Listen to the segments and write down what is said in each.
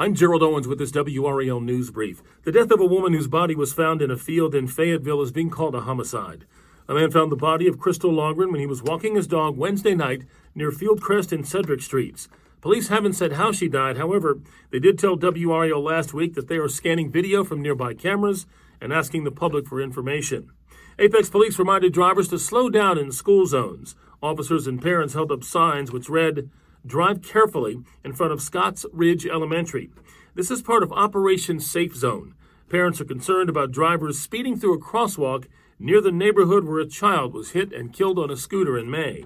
I'm Gerald Owens with this WRAL News Brief. The death of a woman whose body was found in a field in Fayetteville is being called a homicide. A man found the body of Crystal Longren when he was walking his dog Wednesday night near Fieldcrest and Cedric Streets. Police haven't said how she died. However, they did tell WRAL last week that they are scanning video from nearby cameras and asking the public for information. Apex Police reminded drivers to slow down in school zones. Officers and parents held up signs which read, Drive carefully in front of Scotts Ridge Elementary. This is part of Operation Safe Zone. Parents are concerned about drivers speeding through a crosswalk near the neighborhood where a child was hit and killed on a scooter in May.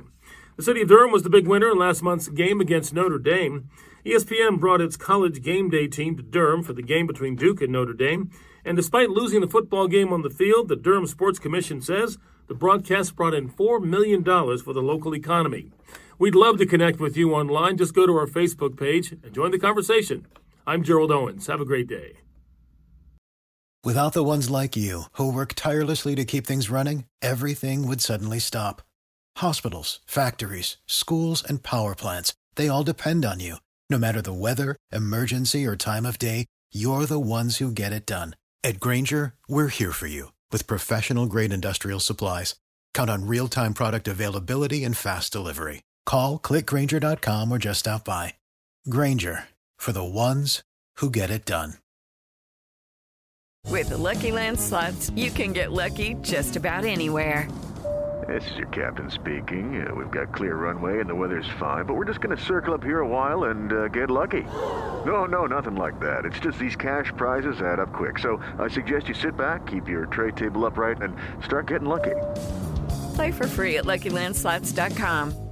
The city of Durham was the big winner in last month's game against Notre Dame. ESPN brought its college game day team to Durham for the game between Duke and Notre Dame. And despite losing the football game on the field, the Durham Sports Commission says the broadcast brought in $4 million for the local economy. We'd love to connect with you online. Just go to our Facebook page and join the conversation. I'm Gerald Owens. Have a great day. Without the ones like you, who work tirelessly to keep things running, everything would suddenly stop. Hospitals, factories, schools, and power plants, they all depend on you. No matter the weather, emergency, or time of day, you're the ones who get it done. At Grainger, we're here for you with professional grade industrial supplies. Count on real time product availability and fast delivery. Call clickgrainger.com or just stop by. Grainger for the ones who get it done. With the Lucky Land slots, you can get lucky just about anywhere. This is your captain speaking. Uh, we've got clear runway and the weather's fine, but we're just going to circle up here a while and uh, get lucky. No, no, nothing like that. It's just these cash prizes add up quick. So I suggest you sit back, keep your tray table upright, and start getting lucky. Play for free at LuckyLandSlots.com.